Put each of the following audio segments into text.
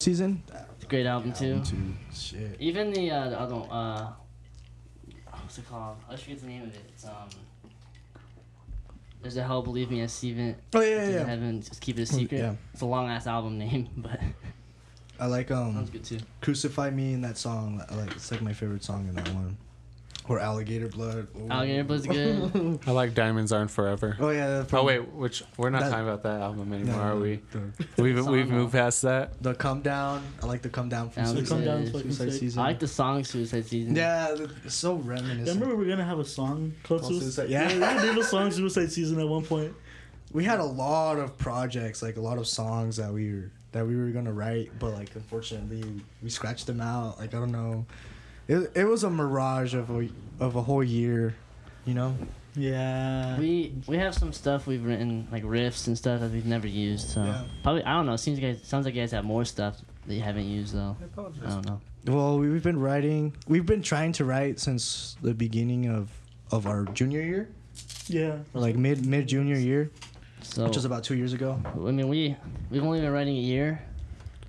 season. Great album too. Two, Shit. Even the uh, the other uh, what's it called? I forget the name of it. It's um. There's a hell, believe me, as Steven. Oh yeah, yeah, yeah. Heaven, just keep it a secret. Yeah. It's a long ass album name, but I like um sounds good too. "Crucify Me" in that song. I like it's like my favorite song in that one. Or "Alligator Blood." Ooh. Alligator Blood's good. I like Diamonds Aren't Forever. oh yeah. Oh wait, which we're not That- talking about that album No, anymore, are we? The, We've Song, we've moved uh, past that. the "Come Down." I like the "Come Down" from Suicide, Come Down Suicide. fucking Suicide sick. season. I like the song Suicide Season. Yeah, it's so I reminiscent. remember we were gonna have a song called Called Suicide. Suicide- yeah. we were gonna do a song Suicide Season at one point. we had a lot of projects, like a lot of songs that we were that we were gonna write, but like unfortunately we scratched them out. Like I don't know, it it was a mirage of a of a whole year, you know. Yeah. We we have some stuff we've written like riffs and stuff that we've never used. So Yeah. probably I don't know. Seems like guys sounds like you guys have more stuff that you haven't used though. I don't know. Well, we- we've been writing. We've been trying to write since the beginning of of our junior year, yeah. or like mid mid junior year, So which was about two years ago. I mean we we've only been writing a year.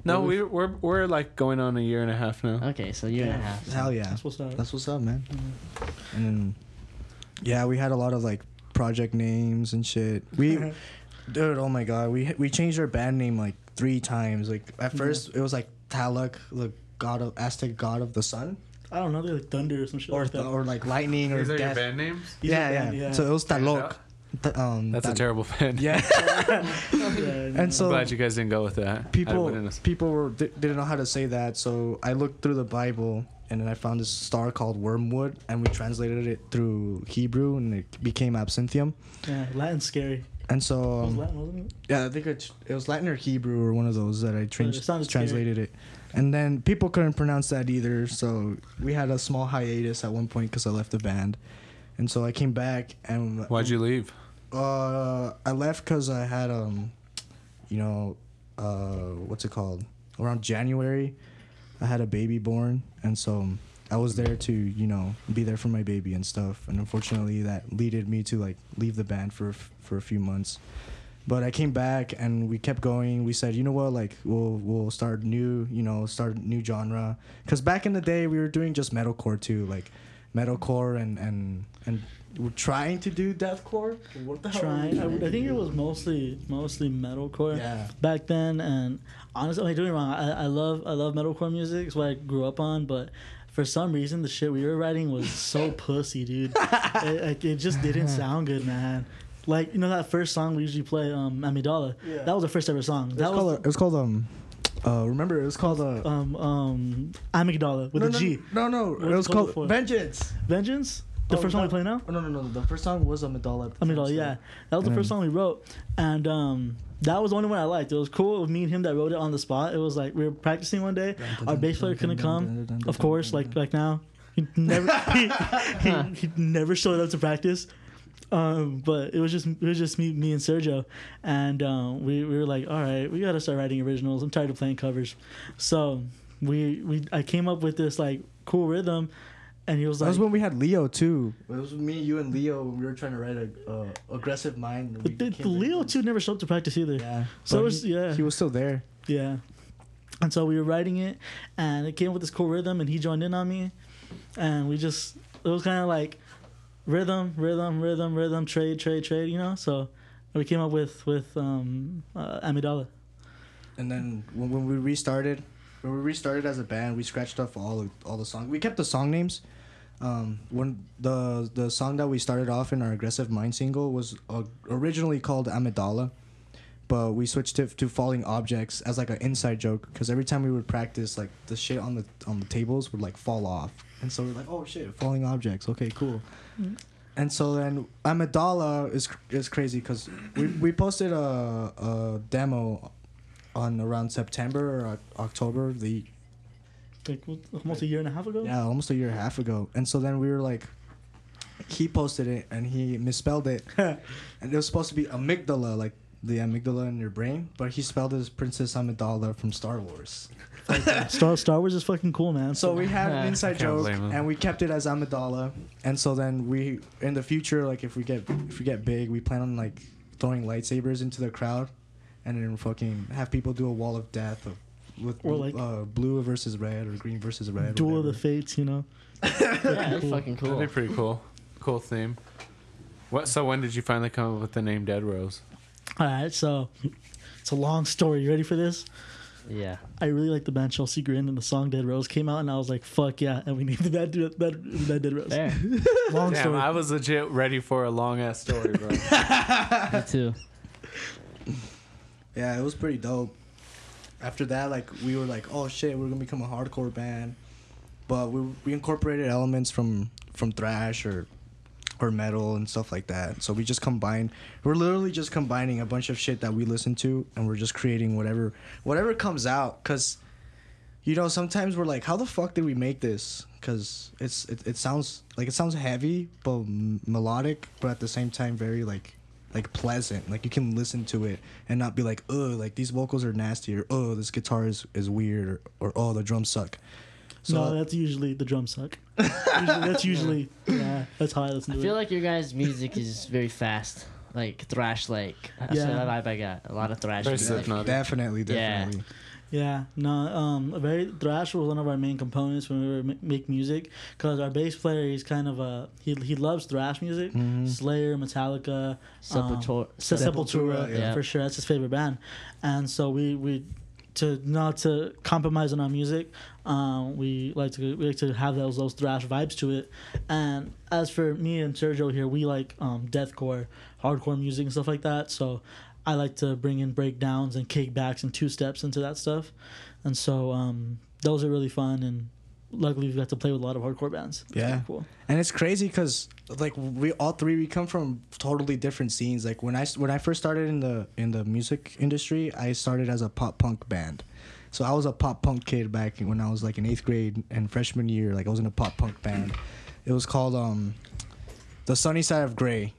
No, Well, we we're we're like going on a year and a half now. Okay, so a year and a Yeah. half. Hell yeah, That's what's up. that's what's up, man. Mm-hmm. And then, yeah, we had a lot of like project names and shit. We, dude, oh my god, we we changed our band name like three times. Like at mm-hmm. first it was like Tlaloc, the god of Aztec god of the sun, I don't know. They're like thunder or some shit or like th- that. or like lightning or These are your death. band names. These are Yeah, band- yeah, yeah. So it was Check it Tlaloc. Out. Th- um, That's a terrible band. Yeah. Yeah, And so- I'm glad you guys didn't go with that. People wouldn't people were di- didn't know how to say that so i looked through the bible and then i found this star called wormwood and we translated it through hebrew and it became absinthium yeah, Latin's scary. and so It was um, Latin, wasn't it? yeah i think it, it was latin or hebrew or one of those that i trans- it sounded scary. translated it and then people couldn't pronounce that either so we had a small hiatus at one point because i left the band and so i came back and Why'd you leave? uh, I left because I had um, you know, uh, what's it called? Around January, I had a baby born, and so I was there to you know be there for my baby and stuff. And unfortunately, that leaded me to like leave the band for for a few months. But I came back and we kept going. We said, you know what, like we'll we'll start new, you know, start new genre. Cause back in the day we were doing just metalcore too, like metalcore and and and we're trying to do deathcore. What the hell? Trying. I. I think it was mostly mostly metalcore Yeah. back then. And honestly, like, don't get me wrong. I, I love I love metalcore music. It's what I grew up on. But for some reason, the shit we were writing was so pussy, dude. it, like, it just didn't sound good, man. Like you know that first song we usually play, um, Amidala. Yeah. That was the first ever song. It was, That was called, it was called um, uh, remember it was called uh, um um Amygdala with no, a no, G. No, no, What it was was called called? Vengeance. Vengeance. The Oh, first song we no. play now. Oh, no, no, no. The first song was Amidala. Amygdala, yeah. That was the first song we wrote, and um, that was the only one I liked. It was cool with me and him that wrote it on the spot. It was like we were practicing one day. Our bass player couldn't come, of course, like like now. He never he, he, he never showed up to practice. Um, but it was just it was just me me and Sergio, and um, we, we were like, all right, we gotta start writing originals. I'm tired of playing covers, so we we I came up with this like cool rhythm, and he was That like, was when we had Leo too. It was me, you, and Leo when we were trying to write a uh, aggressive mind. but the, the Leo too never showed up to practice either. Yeah. So it was- he, yeah. He was still there. Yeah. And so we were writing it, and it came with this cool rhythm, and he joined in on me, and we just it was kind of like rhythm, rhythm, rhythm, rhythm, trade, trade, trade, you know. So we came up with with um, uh, Amidala. And then when, when we restarted, when we restarted as a band, we scratched off all of, all the songs. We kept the song names. Um, when the the song that we started off in our aggressive mind single was uh, originally called Amidala, but we switched it to falling objects as like an inside joke because every time we would practice, like the shit on the on the tables would like fall off, and so we're like, oh shit, falling objects. Okay, cool. And so then Amidala is is crazy because we, we posted a, a demo on around September or October the Like almost a year and a half ago. yeah almost a year and a half ago. And so then we were like he posted it and he misspelled it. And it was supposed to be amygdala like the amygdala in your brain but he spelled it as Princess Amidala from Star Wars. Uh, Star Star Wars is fucking cool, man. so we had an inside joke and we kept it as Amidala. And so then we in the future like if we get if we get big we plan on like throwing lightsabers into the crowd and then fucking have people do a wall of death of with Or like- uh, blue versus red or green versus red. Duel of the. Fates, you know. Yeah, it's fucking cool. That'd be pretty cool. Cool theme. What? So when did you finally come up with the name Dead Rose? All right, so it's a long story. You ready for this? Yeah. I really like the band Chelsea Grin, and the song "Dead Rose" came out, and I was like, "Fuck yeah!" And we named the band Dead, Rose. Fair. Long Damn, story. I was legit ready for a long ass story, bro. Me too. Yeah, it was pretty dope. After that, like we were like, oh shit, we're gonna become a hardcore band, but we we incorporated elements from from thrash or or metal and stuff like that. So we just combined. We're literally just combining a bunch of shit that we listen to, and we're just creating whatever whatever comes out. Cause you know sometimes we're like, how the fuck did we make this? Cause it's it, it sounds like it sounds heavy but m- melodic, but at the same time very like like pleasant. Like you can listen to it and not be like, oh, like these vocals are nasty, or oh, this guitar is, is weird, or, or oh, the drums suck. So no, that's usually the drum suck. usually, that's usually yeah. That's how I listen I to feel it. like your guys' music is very fast, like thrash like. That's Yeah. the vibe I got. A lot of thrash. Very music. Slipknot. definitely, Yeah. Definitely. Yeah, no, um, a very thrash was one of our main components when we were ma- make music because our bass player he's kind of a he he loves thrash music, Mhm. Slayer, Metallica, Sepultura. um, Sepultura, Sepultura, yeah. for sure. That's his favorite band, and so we we to not to compromise on our music, um, we like to we like to have those those thrash vibes to it. And as for me and Sergio here, we like um, deathcore, hardcore music and stuff like that. So I like to bring in breakdowns and kickbacks and two steps into that stuff, and so um, those are really fun. And luckily, we've got to play with a lot of hardcore bands. It's Yeah. cool. and it's crazy because like we all three we come from totally different scenes like when i when i first started in the in the music industry i started as a pop punk band so i was a pop punk kid back when i was like in eighth grade and freshman year like i was in a pop punk band it was called um the sunny side of gray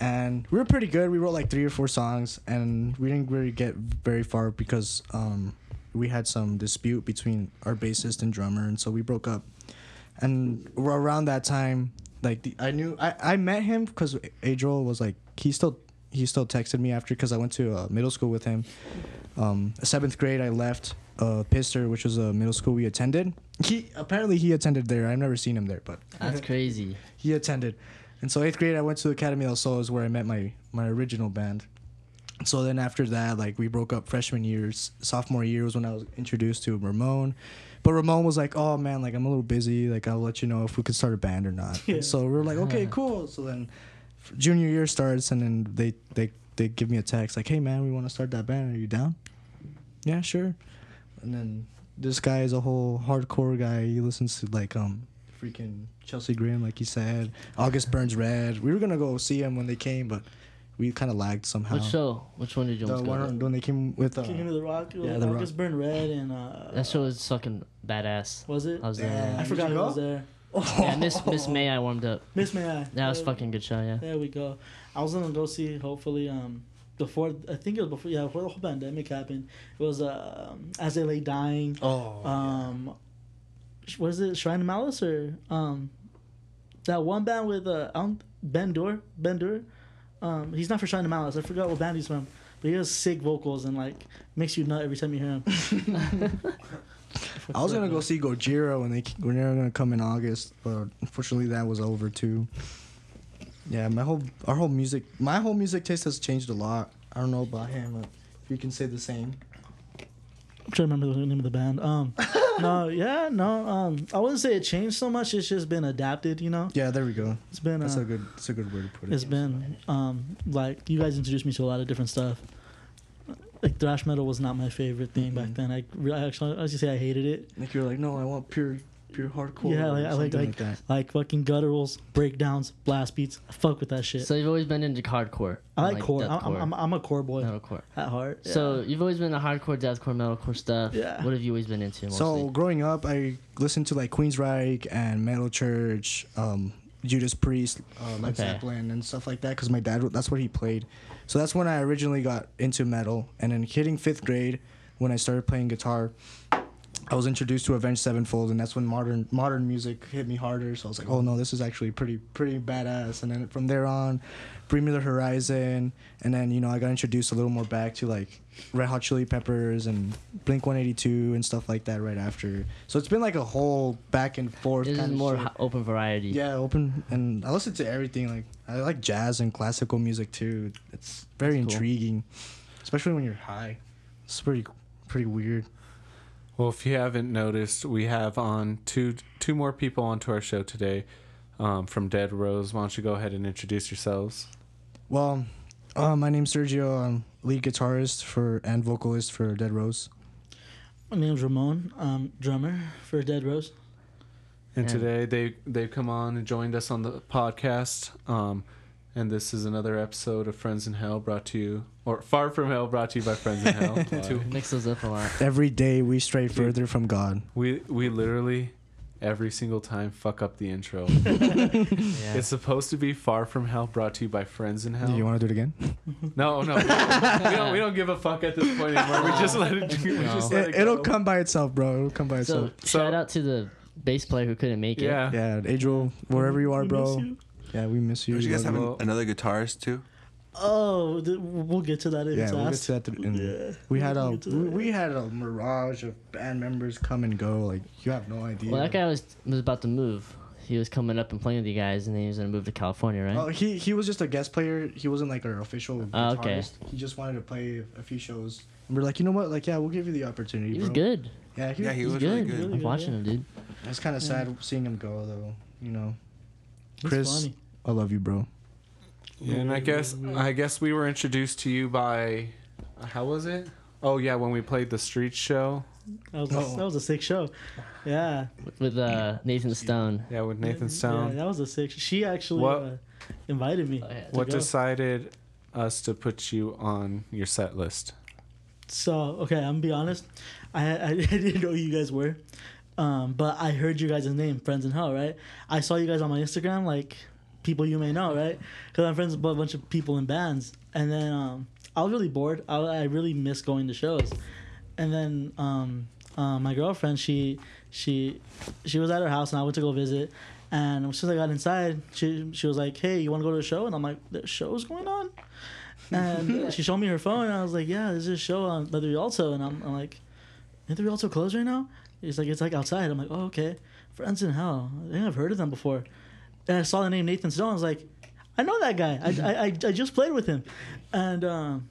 and we were pretty good. We wrote like three or four songs and we didn't really get very far because um we had some dispute between our bassist and drummer and so we broke up. And around that time like the, i knew i, I met him because adriel was like he still he still texted me after because i went to uh, middle school with him. Um seventh grade i left uh pistor which was a middle school we attended. He apparently he attended there. I've never seen him there but That's crazy. he attended and so eighth grade i went to academy del sol is where i met my my original band. So then after that like we broke up freshman years sophomore year was when i was introduced to ramon. But ramon was like oh man like i'm a little busy. Like i'll let you know if we could start a band or not. Yeah. So we are like okay cool. So then junior year starts and then they they they give me a text like hey man we want to start that band. Are you down? Yeah sure. And then this guy is a whole hardcore guy. He listens to like um freaking chelsea grin like you said august burns red we were gonna go see him when they came but we kind of lagged somehow Which show? Which one did you the almost go one to? when they came with uh, King of the Rock. yeah, Yeah, The the Rock. Burn Red and uh, That show was fucking badass. was it? I was Yeah. there. I forgot you who was there. Oh. Yeah, Miss Miss May. I warmed up. Miss May I. That was Yeah. fucking good show. Yeah. There we go. I was gonna go see hopefully um before I think it was before yeah before the whole pandemic happened. It was uh, um, as they lay dying. oh Um, sh- was it Shrine of Malice or um that one band with uh Ben Duerr Ben Duerr. Um, he's not for Shrine of Malice. I forgot what band he's from. But he has sick vocals and like makes you nut every time you hear him. I was gonna go see Gojira when they when they were gonna come in August, but unfortunately that was over too. Yeah, my whole our whole music my whole music taste has changed a lot. I don't know about him. But if you can say the same. I'm trying to remember the name of the band. Um, no, yeah, no. Um, I wouldn't say it changed so much. It's just been adapted. You know, Yeah, there we go. it's been. That's uh, a good that's a good word to put it. It's been um like you guys introduced me to a lot of different stuff. Like thrash metal was not my favorite thing back Mhm. then. I re- I actually I was just say I hated it. Like you're like, no, I want pure pure hardcore. Yeah, like- I like- something like- Like fucking gutturals, breakdowns, blast beats. I fuck with that shit. So you've always been into hardcore. I like core. I'm, I'm, I'm a core boy metalcore. at heart. So you've always been a hardcore, deathcore, metalcore stuff. Yeah. What have you always been into? Mostly? So growing up, I listened to like Queensryche and Metal Church, um, Judas Priest, uh, Led Okay. Zeppelin, and stuff like that. Because my dad, that's what he played. So that's when I originally got into metal. And then hitting fifth grade, when I started playing guitar, I was introduced to Avenged Sevenfold, and that's when modern modern music hit me harder. So I was like, oh no, this is actually pretty pretty badass. And then from there on, Bring Me the Horizon, and then you know I got introduced a little more back to like Red Hot Chili Peppers and Blink 182 and stuff like that right after. So it's been like a whole back and forth. This is kinda more shit. open variety. Yeah, open, and I listen to everything. Like I like jazz and classical music too. It's very That's cool. intriguing, especially when you're high. It's pretty pretty weird. Well, if you haven't noticed, we have on two two more people onto our show today um, from Dead Rose. Why don't you go ahead and introduce yourselves? Well, uh, my name's Sergio. I'm lead guitarist for and vocalist for Dead Rose. My name's Ramon. Um, drummer for Dead Rose. And Yeah. today they they've come on and joined us on the podcast. Um, and this is another episode of Friends in Hell brought to you, or Far from Hell brought to you by Friends in Hell. Two- Mix those up a lot. Every day we stray Dude. further from God. we we literally every single time fuck up the intro. Yeah. It's supposed to be Far from Hell brought to you by Friends in Hell. Do you want to do it again? No, no, we don't, we don't. We don't give a fuck at this point anymore. We just let it. We just let It, it it'll go. come by itself, bro. It'll come by So, itself. So- shout out to the bass player who couldn't make it. Yeah. Yeah, Adriel, wherever you are, bro. you. Yeah, we miss you. Don't you guys have an, another guitarist too? Oh, we'll get to that if Yeah, it's we'll get to that. In, Yeah, we we'll had a get we, that. had a mirage of band members come and go. Like you have no idea. Well, that guy was was about to move. He was coming up and playing with you guys, and then he was gonna move to California, right? Oh, he he was just a guest player. He wasn't like our official ah, guitarist. Oh, okay. He just wanted to play a few shows. And we're like, you know what? Like, yeah, we'll give you the opportunity. he was bro." good. Yeah, he, Yeah, he He was was good. really good. I'm good, watching yeah. him, dude. It's kind of sad seeing him go, though. You know, Chris. funny. I love you, bro. Yeah, and I guess I guess we were introduced to you by how was it? Oh yeah, when we played the street show. That was, Oh. a, that was a sick show. Yeah. With- With uh, Nathan Stone. Yeah, with Nathan Stone. Yeah, that was a sick. She actually What- uh, invited me. Oh, yeah. what go. decided us to put you on your set list? So okay, I'm gonna be honest. I I, I didn't know who you guys were, um, but I heard you guys' name, Friends in Hell, right? I saw you guys on my Instagram, like people you may know, right? Because I'm friends with a bunch of people in bands, and then um, I was really bored. I, I really miss going to shows, and then um, uh, my girlfriend, she she she was at her house, and I went to go visit. And as soon as I got inside, she she was like, "Hey, you want to go to a show?" And I'm like, "There's shows going on." And she showed me her phone, and I was like, "Yeah, there's this show on the Rialto," and I'm, I'm like, "Is the Rialto closed right now?" He's like, "It's like outside." I'm like, "Oh, okay." Friends in Hell. I think I've heard of them before. And I saw the name Nathan Stone. I was like, "I know that guy. I I, I, I just played with him," and um,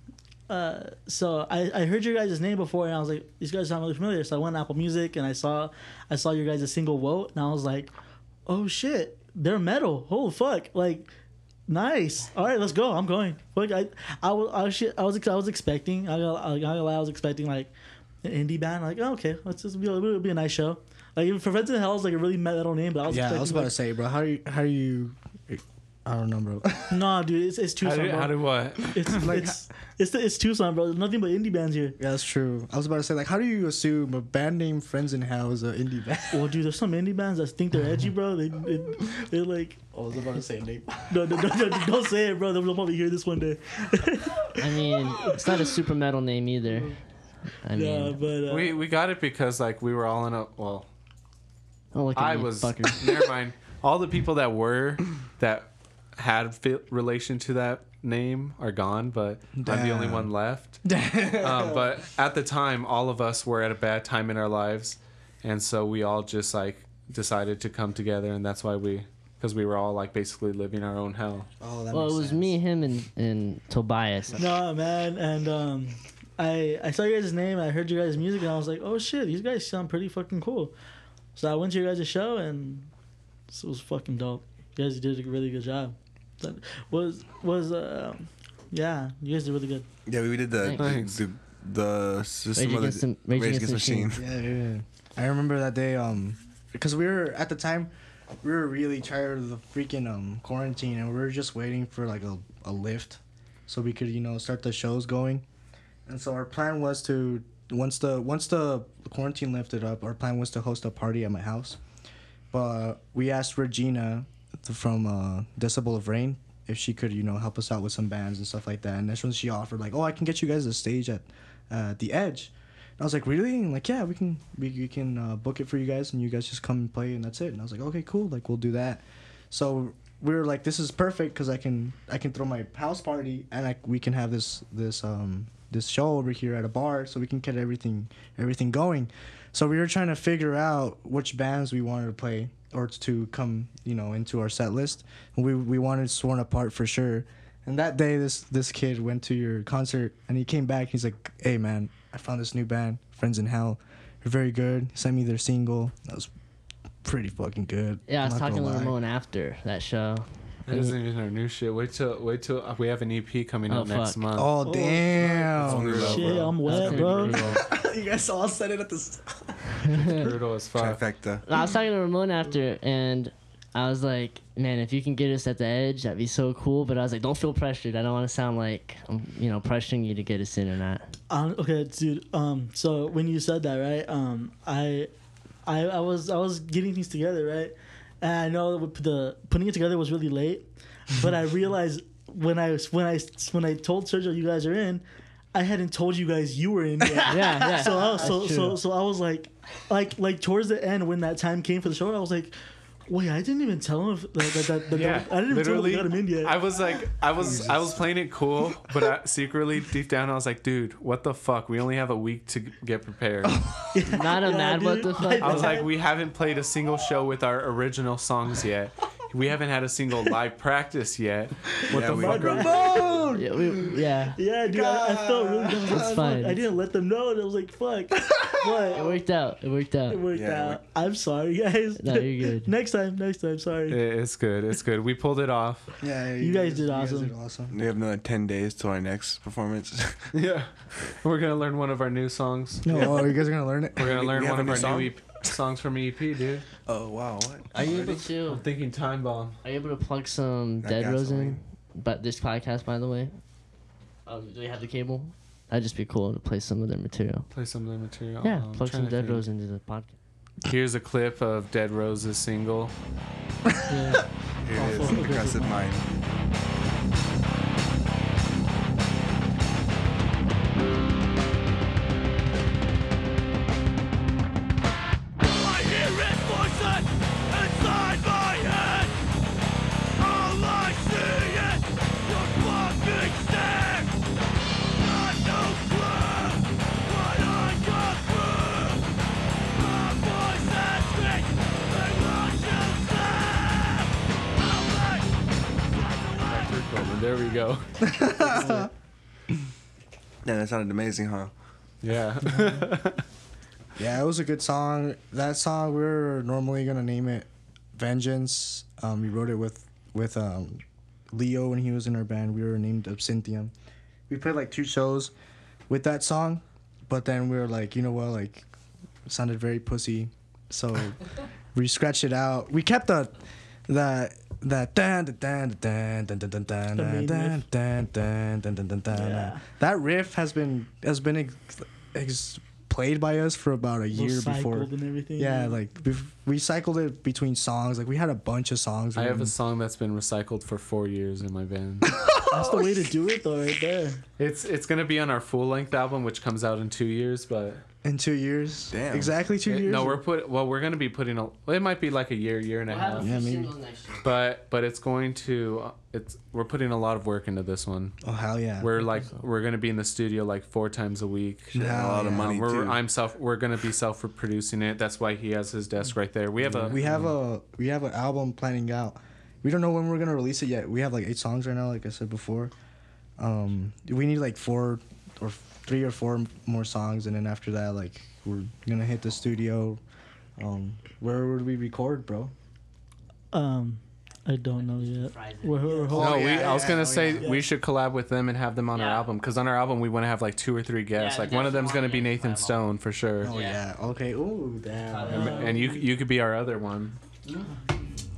uh, so I, I heard your guys' name before, and I was like, "These guys sound really familiar." So I went to Apple Music, and I saw I saw your guys' single "Vote," and I was like, "Oh shit, they're metal! Holy fuck!" Like Nice. All right, let's go. I'm going. Look, I, I was, I was, I was, I was expecting. I I I was expecting like an indie band. Like, oh, okay, let's just be, it'll be a nice show. Like, even for Friends in Hell is like a really metal name, but I was Yeah, I was about like, to say, bro. How do you how do you? I don't know, bro. Nah, dude, it's, it's How Tucson, did, bro. how did what? it's, Like, it's, it's, the, it's Tucson, bro. There's nothing but indie bands here. yeah, that's true. I was about to say, like, how do you assume a band named Friends in Hell is an indie band? Well, dude, there's some indie bands that think they're edgy, bro. They, they, they're like, I was about to say name. no, no, no, no, don't say it, bro. They'll probably hear this one day. I mean, it's not a super metal name either. I yeah, mean, but uh, We we got it because like we were all in a well. Oh look at I me, was fucker. never mind. All the people that were that had fi- relation to that name are gone, but I'm the only Damn. one left. um, but at the time, all of us were at a bad time in our lives, and so we all just like decided to come together, and that's why we, because we were all like basically living our own hell. Oh, that Well, it makes was sense. me, him, and and Tobias. Nah, man, and um, I I saw your guys' name. I heard your guys' music, and I was like, oh shit, these guys sound pretty fucking cool. So I went to your guys' show, and it was fucking dope. You guys did a really good job. That was was uh, yeah, you guys did really good. Yeah, we did the Thanks. the, the system Rage of Against the the- Rage Rage Against the Machine. Machine. Yeah, yeah. I remember that day, um, because we were at the time, we were really tired of the freaking um quarantine, and we were just waiting for like a, a lift, so we could you know start the shows going, and so our plan was to once the once the quarantine lifted up, our plan was to host a party at my house, but we asked Regina from uh, Decibel of Rain if she could you know help us out with some bands and stuff like that, and that's when she offered like, oh, I can get you guys a stage at uh, the Edge. And I was like, really? And like, yeah, we can we, we can uh, book it for you guys, and you guys just come and play, and that's it. And I was like, okay, cool. Like, we'll do that. So we were like, this is perfect because I can I can throw my house party, and I, we can have this this um this show over here at a bar, so we can get everything everything going. So we were trying to figure out which bands we wanted to play or to come, you know, into our set list. And we we wanted Sworn Apart for sure. And that day, this this kid went to your concert, and he came back. He's like, "Hey man, I found this new band, Friends in Hell. They're very good. Sent me their single. That was pretty fucking good. Yeah, I was talking to. Ramon after that show. That isn't even our new shit. Wait till wait till uh, we have an EP coming Oh, out next month. Oh, Oh, damn! Only love, Shit, bro. I'm wet, bro. you guys all said it at the. Brutal as fuck. Trifecta. I was talking to Ramon after, and I was like, "Man, if you can get us at the edge, that'd be so cool." But I was like, "Don't feel pressured. I don't want to sound like I'm, you know, pressuring you to get us in or not." Um, okay, dude. Um, so when you said that, right? Um, I, I, I was, I was getting things together, right? And I know the putting it together was really late, but I realized when I when I when I told Sergio you guys are in, I hadn't told you guys you were in yet. Yeah, yeah. So I was, so so so I was like, like like towards the end when that time came for the show, I was like. Wait, I didn't even tell him if, that, that, that, that Yeah, I didn't even tell him we literally. got him in yet. I was like, I was, I was playing it cool, but I, secretly, deep down, I was like, dude, what the fuck? We only have a week to get prepared. Not a Yeah, mad. What the fuck? I was like, we haven't played a single show with our original songs yet. We haven't had a single live practice yet. What Yeah, the we- fuck? Ramon! yeah, we, yeah. Yeah, dude, I, I felt really dumb. I It's fuck, fine. I didn't let them know, and I was like, fuck. It worked out. It worked out. it worked Yeah, it out. I'm sorry, guys. No, you're good. next time, next time. Sorry. It's good. It's good. We pulled it off. Yeah, You guys did awesome. You did awesome. We have another 10 days to our next performance. Yeah. We're gonna learn one of our new songs. No, oh, you guys are gonna learn it. We're gonna learn one of new our new? EP, songs from EP, dude. Oh, wow. What? Are you able to? I'm thinking Time Bomb. Are you able to plug some That Dead Rose in? But this podcast, by the way. Oh, do we have the cable? That'd just be cool to play some of their material. Play some of their material. Yeah, Um, plug some Dead. Rose into the podcast. Here's a clip of Dead Rose's single. Yeah. Here it Awful. is. Progressive Mind. Sounded amazing, huh? Yeah. Yeah, it was a good song. That song we were normally gonna name it Vengeance. Um, we wrote it with with um, Leo when he was in our band. We were named Absinthium. We played like two shows with that song, but then we were like, you know what, like, sounded very pussy, so we scratched it out. We kept the the that. That riff has been has been ex- ex- played by us for about a year before. Yeah, like bef- we cycled it between songs. Like we had a bunch of songs. I have a song that's been recycled for four years in my band. that's the way to do it, though, right there. it's it's gonna be on our full length album, which comes out in two years. But in two years. Damn. Exactly two it- years. no, we're put. Well, we're gonna be putting a. It might be like a year, year and a We'll have a half. Yeah, maybe. singles next year. But but it's going to. uh, It's we're putting a lot of work into this one. Oh hell yeah. We're like we're gonna be in the studio like four times a week. Shit, Hell a lot of yeah. money, Um, we're, too. I'm self. We're gonna be self producing it. That's why he has his desk right there. We have a. we have a we have an album planning out. We don't know when we're gonna release it yet. We have like eight songs right now, like I said before. Um, we need like four or three or four more songs, and then after that, like we're gonna hit the studio. Um, where would we record, bro? Um, I don't know yet. Friday. We're, we're No, hoping- we, yeah, I was gonna oh, say yeah. we should collab with them and have them on our Yeah. album because on our album we want to have like two or three guests. Yeah, like one of them's gonna be definitely Nathan. Stone for sure, Oh Yeah. yeah. Okay. Ooh, damn. Uh, and you you could be our other one,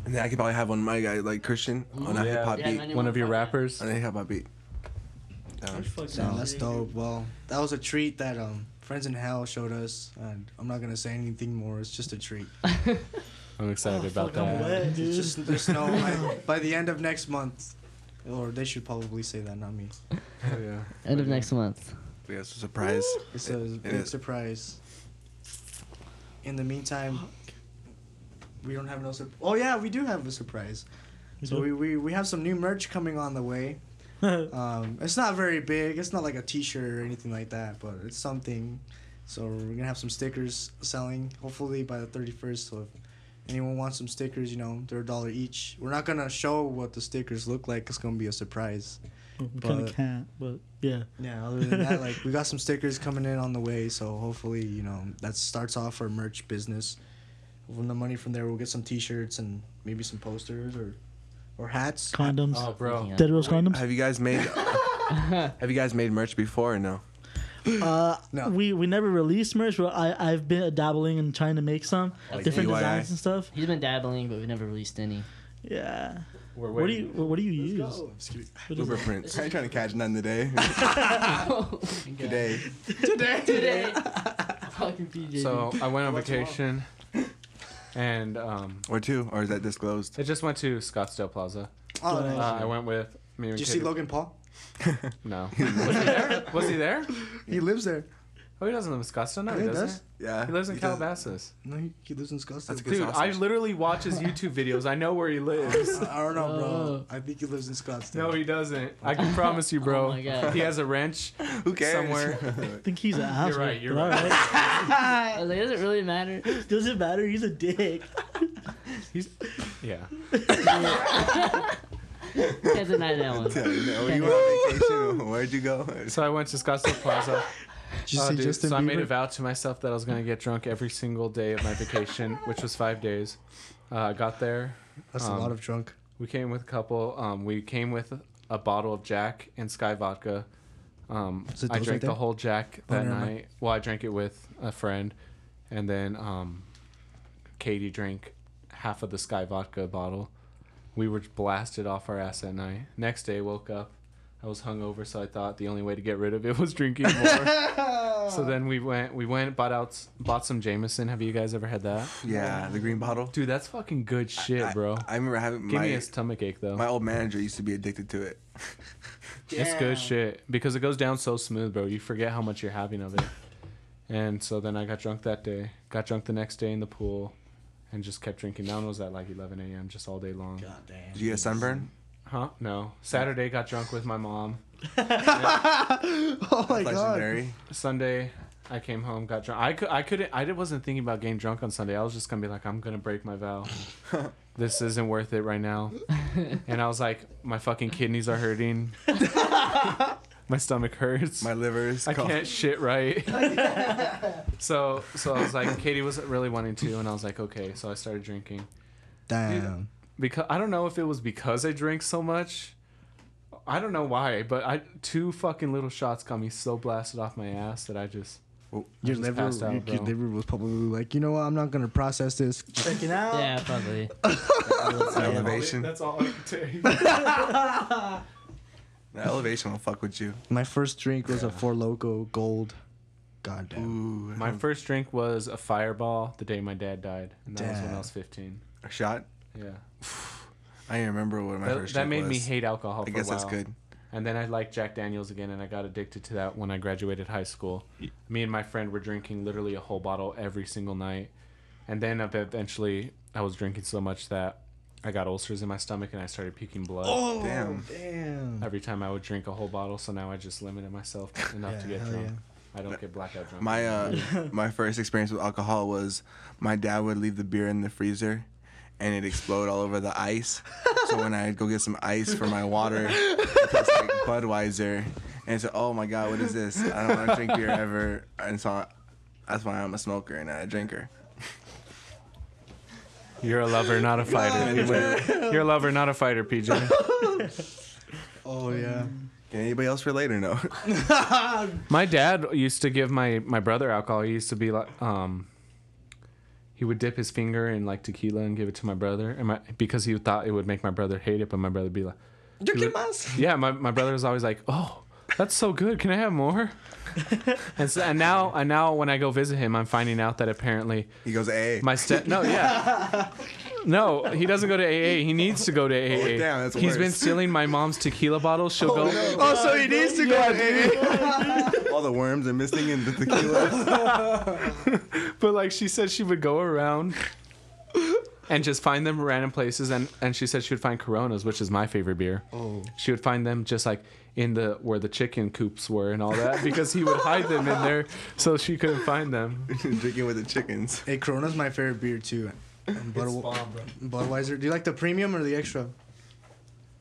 And then I could probably have one of my guy, like Christian, on a Yeah. hip hop Yeah, beat. one of your rappers. On a hip hop beat. That's Damn, that's dope. Well, that was a treat that um friends in hell showed us, and I'm not gonna say anything more. It's just a treat. I'm excited Oh, about fuck, I'm that. wet, It's just there's no by, by the end of next month, or they should probably say that, not me. Hell yeah. End of next month. We have a surprise. It's a It- it big is. surprise. In the meantime, we don't have no sur- Oh yeah, we do have a surprise. We so do? we, we we have some new merch coming on the way. Um, it's not very big. It's not like a T-shirt or anything like that, but it's something. So we're gonna have some stickers selling. Hopefully by the thirty first. So if anyone wants some stickers, you know, they're a dollar each. We're not gonna show what the stickers look like. It's gonna be a surprise. we kind but- of can't, but yeah. Yeah. Other than that, like we got some stickers coming in on the way. So hopefully, you know, that starts off our merch business. From the money from there, we'll get some T-shirts and maybe some posters or or hats. Condoms. Oh, bro. Yeah. Dead Rose condoms. Have you guys made? have you guys made merch before or no? Uh, No. we we never released merch, but I I've been dabbling and trying to make some Like different DIY? designs and stuff. He's been dabbling, but we never released any. Yeah. What do you what do you use? Go. What is Uber it? prints. I ain't trying to catch none today. today. Today. Today. So I went on What's vacation, and um, Or two, or is that disclosed? I just went to Scottsdale Plaza. Oh, Uh, nice. Uh, I went with me and Did you see Logan Paul? No. Was he there? Was he there? He lives there. Oh, he doesn't live in Scottsdale. No, Yeah, he he doesn't. does. Yeah. He lives in he does. Calabasas. No, he, he lives in Scottsdale. That's a good Dude, I literally watch his YouTube videos. I know where he lives. I don't know, bro. Oh. I think he lives in Scottsdale. No, he doesn't. I can promise you, oh bro. Oh my God. He has a wrench. Who cares? Somewhere. I think he's an asshole. You're right, you're but right. alright. I was like, does it really matter? Does it matter? He's a dick. He's yeah. Can't deny that one. Yeah, no, you went on vacation. Where'd you go? So I went to Scottsdale Plaza. Did you Oh, see dude, Justin so I made a vow to myself that I was gonna get drunk every single day of my vacation, which was five days. Uh, I got there. That's a um, lot of drunk. We came with a couple. Um, we came with a bottle of Jack and Skyy vodka. Um, Is I drank right the whole Jack Oh, that never night. mind. Well, I drank it with a friend, and then um, Katie drank half of the Skyy vodka bottle. We were blasted off our ass that night. Next day, woke up. I was hungover, so I thought the only way to get rid of it was drinking more. so then we went. We went bought out bought some Jameson. Have you guys ever had that? Yeah, the green bottle. Dude, that's fucking good shit, I, bro. I remember having Give my me a stomach ache though. my old manager used to be addicted to it. It's good shit because it goes down so smooth, bro. You forget how much you're having of it. And so then I got drunk that day. Got drunk the next day in the pool, and just kept drinking. That one was at like 11 a.m. just all day long. God damn. Did you get sunburn? Huh? No. Saturday got drunk with my mom. oh my god. Legendary. Sunday, I came home, got drunk. I could, I couldn't, I wasn't thinking about getting drunk on Sunday. I was just gonna be like, I'm gonna break my vow. this isn't worth it right now. And I was like, my fucking kidneys are hurting. My stomach hurts. My liver's. I called- can't shit right. so so I was like, Katie wasn't really wanting to, and I was like, okay. So I started drinking Damn. because I don't know if it was because I drank so much. I don't know why, but I two fucking little shots got me so blasted off my ass that I just Your just liver, passed out, your, your liver was probably like, you know what? I'm not gonna process this. Checking out. Yeah, probably. elevation. That's all I can take. The elevation will fuck with you. My first drink was a Four Loco Gold. God damn. Ooh. my first drink was a Fireball the day my dad died, and that was when I was 15. A shot. Yeah, I even remember what my that, first. that drink made me was. hate alcohol. I for guess a that's good. And then I liked Jack Daniels again, and I got addicted to that when I graduated high school. Me and my friend were drinking literally a whole bottle every single night. And then ev- eventually, I was drinking so much that I got ulcers in my stomach and I started puking blood Oh Damn. damn. every time I would drink a whole bottle. So now I just limited myself enough to get drunk. yeah. I don't get blackout drunk. My uh, my first experience with alcohol was my dad would leave the beer in the freezer, and it explode all over the ice. so when I'd go get some ice for my water, it tastes like Budweiser, and so oh my god, what is this? I don't want to drink beer ever, and so that's why I'm a smoker and not a drinker. You're a lover, not a fighter. PJ. You're a lover, not a fighter, PJ. Oh yeah. Can anybody else relate or no? My dad used to give my my brother alcohol. He used to be like, um, he would dip his finger in like tequila and give it to my brother, and my because he thought it would make my brother hate it, but my brother would be like, You he would- yeah, my my brother was always like, oh, that's so good. Can I have more? and so, and now and now when I go visit him, I'm finding out that apparently He goes, "Hey, my step no yeah. No, he doesn't go to AA. He needs to go to AA. Oh, damn, that's He's been worse. stealing my mom's tequila bottles. She'll oh, go. Oh, so he needs to go. all all the worms are missing in the tequila. But like she said, she would go around and just find them random places, and and she said she would find Coronas, which is my favorite beer. Oh. She would find them just like in the where the chicken coops were and all that because he would hide them in there so she couldn't find them. Drinking with the chickens. Hey, Corona's my favorite beer too. And Bud- Budweiser. Do you like the premium or the extra?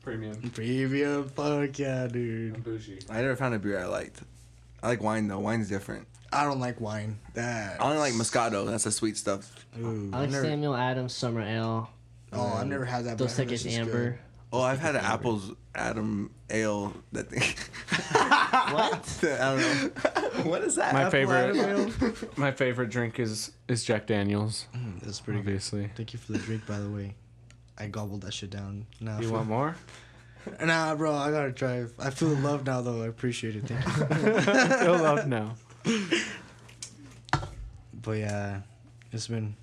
Premium. Premium. Fuck yeah, dude. I'm Bougie. I never found a beer I liked. I like wine though. Wine's different. I don't like wine. That. I only like Moscato. That's the sweet stuff. Ooh, I like never- Samuel Adams Summer Ale. Oh, I've never had that. Dos but I Equis this is Amber. Oh, I've had an apples Adam ale. That thing. What? I don't know. what is that? My Apple favorite, Adam my favorite drink is is Jack Daniels. good. That's pretty good. Obviously. Thank you for the drink, by the way. I gobbled that shit down. Nah, You want more? Nah, bro, I gotta try. I feel the love now, though. I appreciate it. Thank you. Feel love now. But yeah, it's been.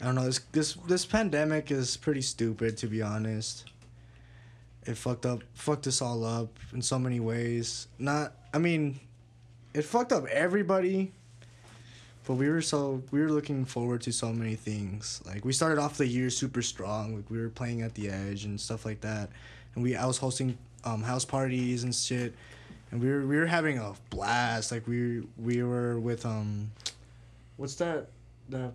I don't know. This this this pandemic is pretty stupid, to be honest. It fucked up, fucked us all up in so many ways. Not, I mean, it fucked up everybody. But we were so we were looking forward to so many things. Like we started off the year super strong. Like we were playing at the edge and stuff like that. And we I was hosting um, house parties and shit. And we were we were having a blast. Like we we were with um what's that the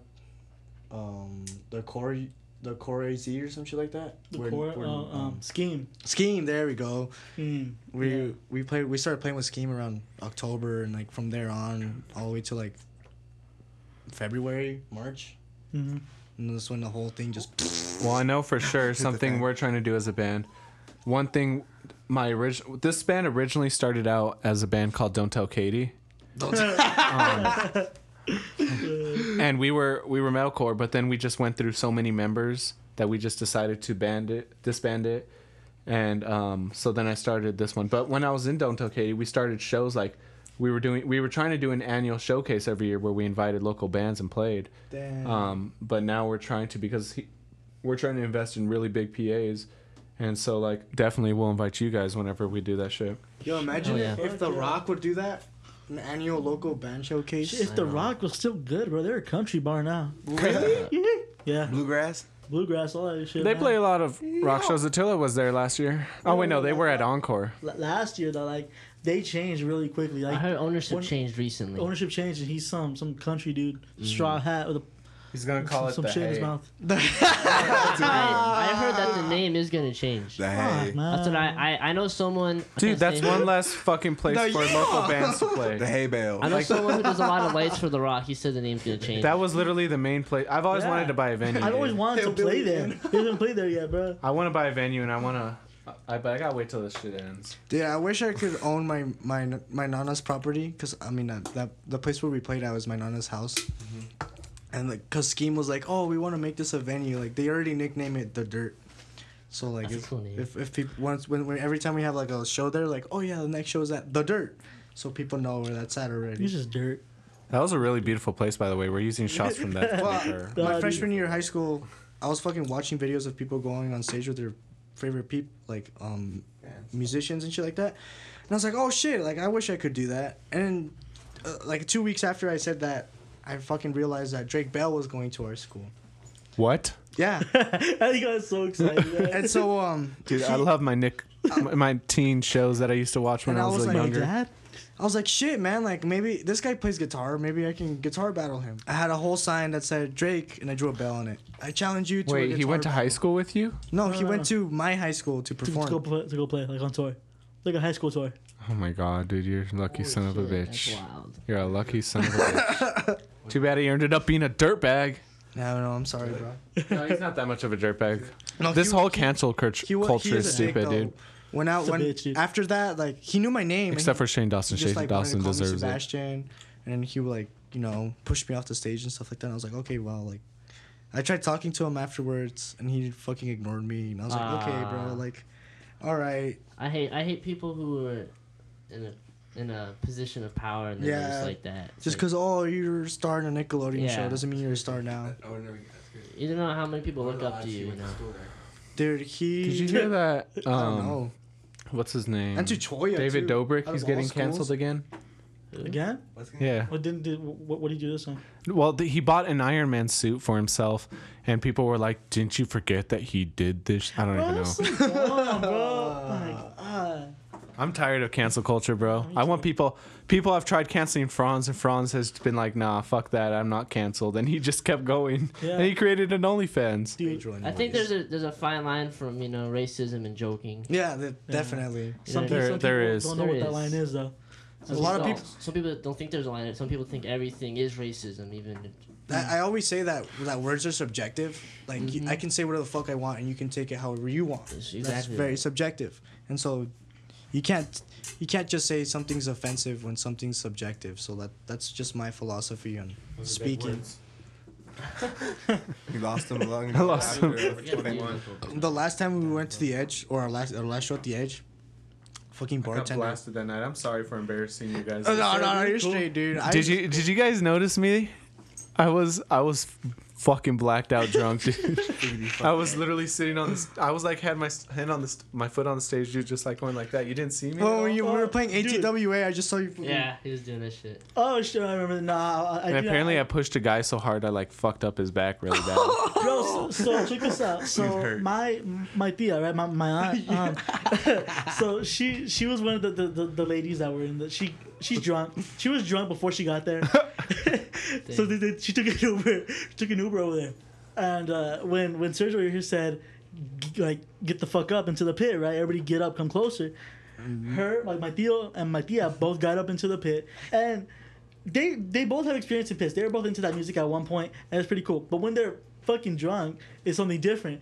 um the core the core Z or some shit like that. The Where- core where, uh, um, scheme. Scheme, there we go. Mm. We Yeah. we played we started playing with Scheme around October and like from there on all the way to like February, March. hmm And that's when the whole thing just Well, I know for sure something we're trying to do as a band. One thing, my original this band originally started out as a band called Don't Tell Katie, Don't. Um, and we were we were metalcore, but then we just went through so many members that we just decided to band it, disband it, and um, so then I started this one. But when I was in Don't Tell Katie, we started shows like we were doing we were trying to do an annual showcase every year where we invited local bands and played. Damn. Um, but now we're trying to because he, we're trying to invest in really big PAs, and so like definitely we'll invite you guys whenever we do that shit. Yo, imagine Oh, yeah. if The Rock would do that. An annual local band showcase. If The Rock was still good, bro, they're a country bar now. Really? Yeah, Bluegrass? bluegrass, all that shit. They man. play a lot of rock shows. Attila was there last year. Oh wait, no, they were at Encore. L- last year though, like they changed really quickly. I Like heard ownership when- changed recently. ownership changed, and he's some some country dude, mm. straw hat with a, He's gonna some, some shit in his mouth. I, I heard that the name is gonna change. The Fuck, hay. That's what I, I I know someone. I Dude, that's one who. less fucking place No, for yeah. local bands to play. The hay bale. I know someone who does a lot of lights for The Rock. He said the name's gonna change. That was literally the main place. I've always Yeah. wanted to buy a venue. I've always wanted to play there. He hasn't played there yet, bro. I want to buy a venue, and I want to. I but I gotta wait till this shit ends. Dude, I wish I could own my my my nana's property because I mean that, that the place where we played at was my nana's house, mm-hmm. And like cause Scheme was like, oh, we want to make this a venue. Like they already nicknamed it the Dirt. So like if, cool if if people once when, when every time we have like a show there, like oh yeah, the next show is at the Dirt, so people know where that's at already. It's just dirt. That was a really beautiful place, by the way. We're using shots from that. Well, my Nah, freshman year of high school, I was fucking watching videos of people going on stage with their favorite people, like um, musicians and shit like that. And I was like, oh shit, like I wish I could do that. And uh, like two weeks after I said that, I fucking realized that Drake Bell was going to our school. what? Yeah, I think I was so excited. and so um, Dude, I love my Nick, my teen shows that I used to watch when And I I was, was like, like, younger. Dad? I was like, shit, man, like maybe this guy plays guitar, maybe I can guitar battle him. I had a whole sign that said Drake, and I drew a bell on it. I challenge you to. a Wait, he went to high school with you? No, No, he no, went no. to my high school to To, to perform. go play, to go play like on tour, like a high school tour. Oh my god, dude, you're a lucky son of a bitch. That's wild. You're a lucky son of a bitch. Too bad he ended up being a dirtbag. No, no, I'm sorry, bro. No, he's not that much of a dirtbag. No, This he- whole cancel cult- he culture he is is stupid, though. dude. When out when bitch, dude. after that, like he knew my name. Except he- for Shane Dawson. he just, Shane like, Dawson call me deserves it. Sebastian, and he would like you know push me off the stage and stuff like that. And I was like, okay, well, like I tried talking to him afterwards, and he fucking ignored me. And I was like, okay, Ah. bro, like, all right, I hate I hate people who are in a in a position of power and they're Yeah. just like that. It's just like, because oh you're a star in a Nickelodeon show doesn't mean you're a star now, you don't know how many people look up to you. You know. dude. He Did you hear that? I don't Um, know. what's his name? And to Choya David too. Dobrik. He's getting schools. canceled again. Again? Yeah. What didn't did what, what did you do this one? Well, th- he bought an Iron Man suit for himself, and people were like, "Didn't you forget that he did this?" I don't Bro, even that's know. so dumb, bro. Like, ah. I'm tired of cancel culture, bro. I want people. People have tried canceling Franz, and Franz has been like, "Nah, fuck that. I'm not canceled." And he just kept going, Yeah. and he created an OnlyFans. dude, I think there's a there's a fine line from you know racism and joking. Yeah, the, definitely. some, Yeah. people, There- some there people is. don't know There what that is. line is though. Some A lot of people- Some people don't think there's a line. Some people think everything is racism, even. I, I always say that that words are subjective. Like you- I can say whatever the fuck I want, and you can take it however you want. Yes, That's exactly. very subjective, and so you can't you can't just say something's offensive when something's subjective. So that that's just my philosophy on speaking. You lost him along. I lost him. The last time we went to the edge, or our last our last show at the edge, fucking Got bartender. blasted that night. I'm sorry for embarrassing you guys. Oh, no, no, no, you're straight, dude. I, Did you Did you guys notice me? I was I was fucking blacked out drunk, dude. I was literally sitting on this. I was like had my hand on this my foot on the stage, dude, just like going like that. You didn't see me. Oh, you, we were playing Dude. ATWA, I just saw you. fucking- Yeah, he was doing this shit. Oh shit, I remember. Nah, I, I And do- apparently, I pushed a guy so hard I like fucked up his back really bad. Bro, so, so check this out. So my my tia, right, my my aunt. Um, so she she was one of the, the, the, the ladies that were in the she she's drunk. She was drunk before she got there. so they, they, she took an Uber, took an Uber over there, and uh, when when Sergio here said, like get the fuck up into the pit, right? Everybody get up, come closer. Her like my tío and my tia both got up into the pit and they they both have experience in pits. They were both into that music at one point, and it's pretty cool. But when they're fucking drunk, it's something different.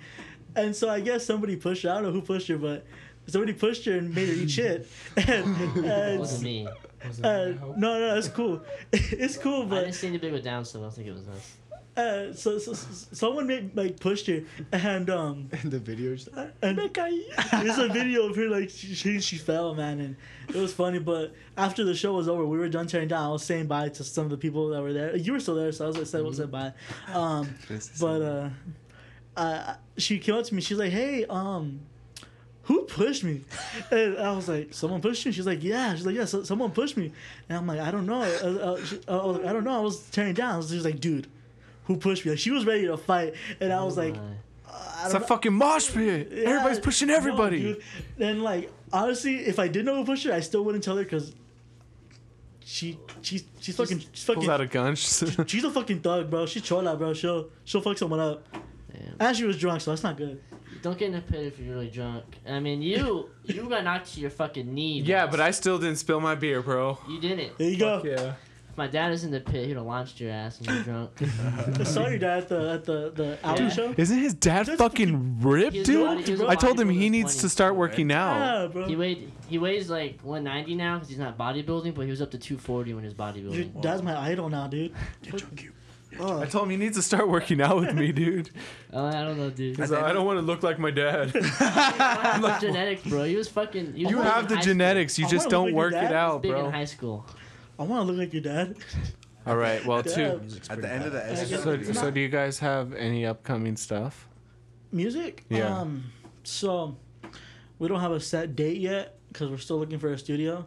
And so I guess somebody pushed her. I don't know who pushed her, but somebody pushed her and made her eat shit. And, It and, wasn't me. Uh, no, no, it's cool. it's cool, I but didn't see anybody with Down, so I don't think it was us. uh, so, so, so someone made like pushed her, and um, and the videos. and there's a video of her like she, she she fell, man, and it was funny. But after the show was over, we were done tearing down. I was saying bye to some of the people that were there. You were still there, so I was like, said, said bye. Um, but uh, uh, she came up to me. She's like, "Hey, um, who pushed me?" And I was like, "Someone pushed me. She's like, "Yeah." She's like, "Yeah, so, someone pushed me." And I'm like, "I don't know. Uh, uh, she, uh, I was like, I don't know. I was tearing down." She was like, "Dude." Who pushed me? Like she was ready to fight, and I was like, Uh, I It's don't a fucking mosh pit. yeah, Everybody's pushing no, everybody. dude. and like honestly, if I did know who pushed her, I still wouldn't tell her because she she's she's fucking she's Pulls fucking out a gun. She's- she's a fucking thug, bro. She's chola, bro. She'll she'll fuck someone up. damn. And she was drunk, so that's not good. Don't get in a pit if you're really drunk. I mean, you you got knocked to your fucking knee. yeah, boss. but I still didn't spill my beer, bro. You didn't. There you go. Yeah. If my dad is in the pit, he'd have launched your ass when you're drunk. I saw your dad at the at the the alley Yeah. show. Isn't his dad That's fucking ripped, He was dude? body- he a I told him he at needs to 20. start working out. Yeah, bro. He weighed he weighs like 190 now because he's not bodybuilding, but he was up to 240 when he was Your bodybuilding. dad's my idol now, dude. I told him he needs to start working out with me, dude. Oh, I don't know, dude. He's I don't want to look like my dad. I'm Like, genetics, bro. He was fucking. He was You big have the high school. genetics. You I just don't look work it out, Big in bro. high school. I want to look like your dad. All right. Well, Yeah. too. At the end of the I S- guess- So, so do you guys have any upcoming stuff? Music. Yeah. Um. So we don't have a set date yet because we're still looking for a studio.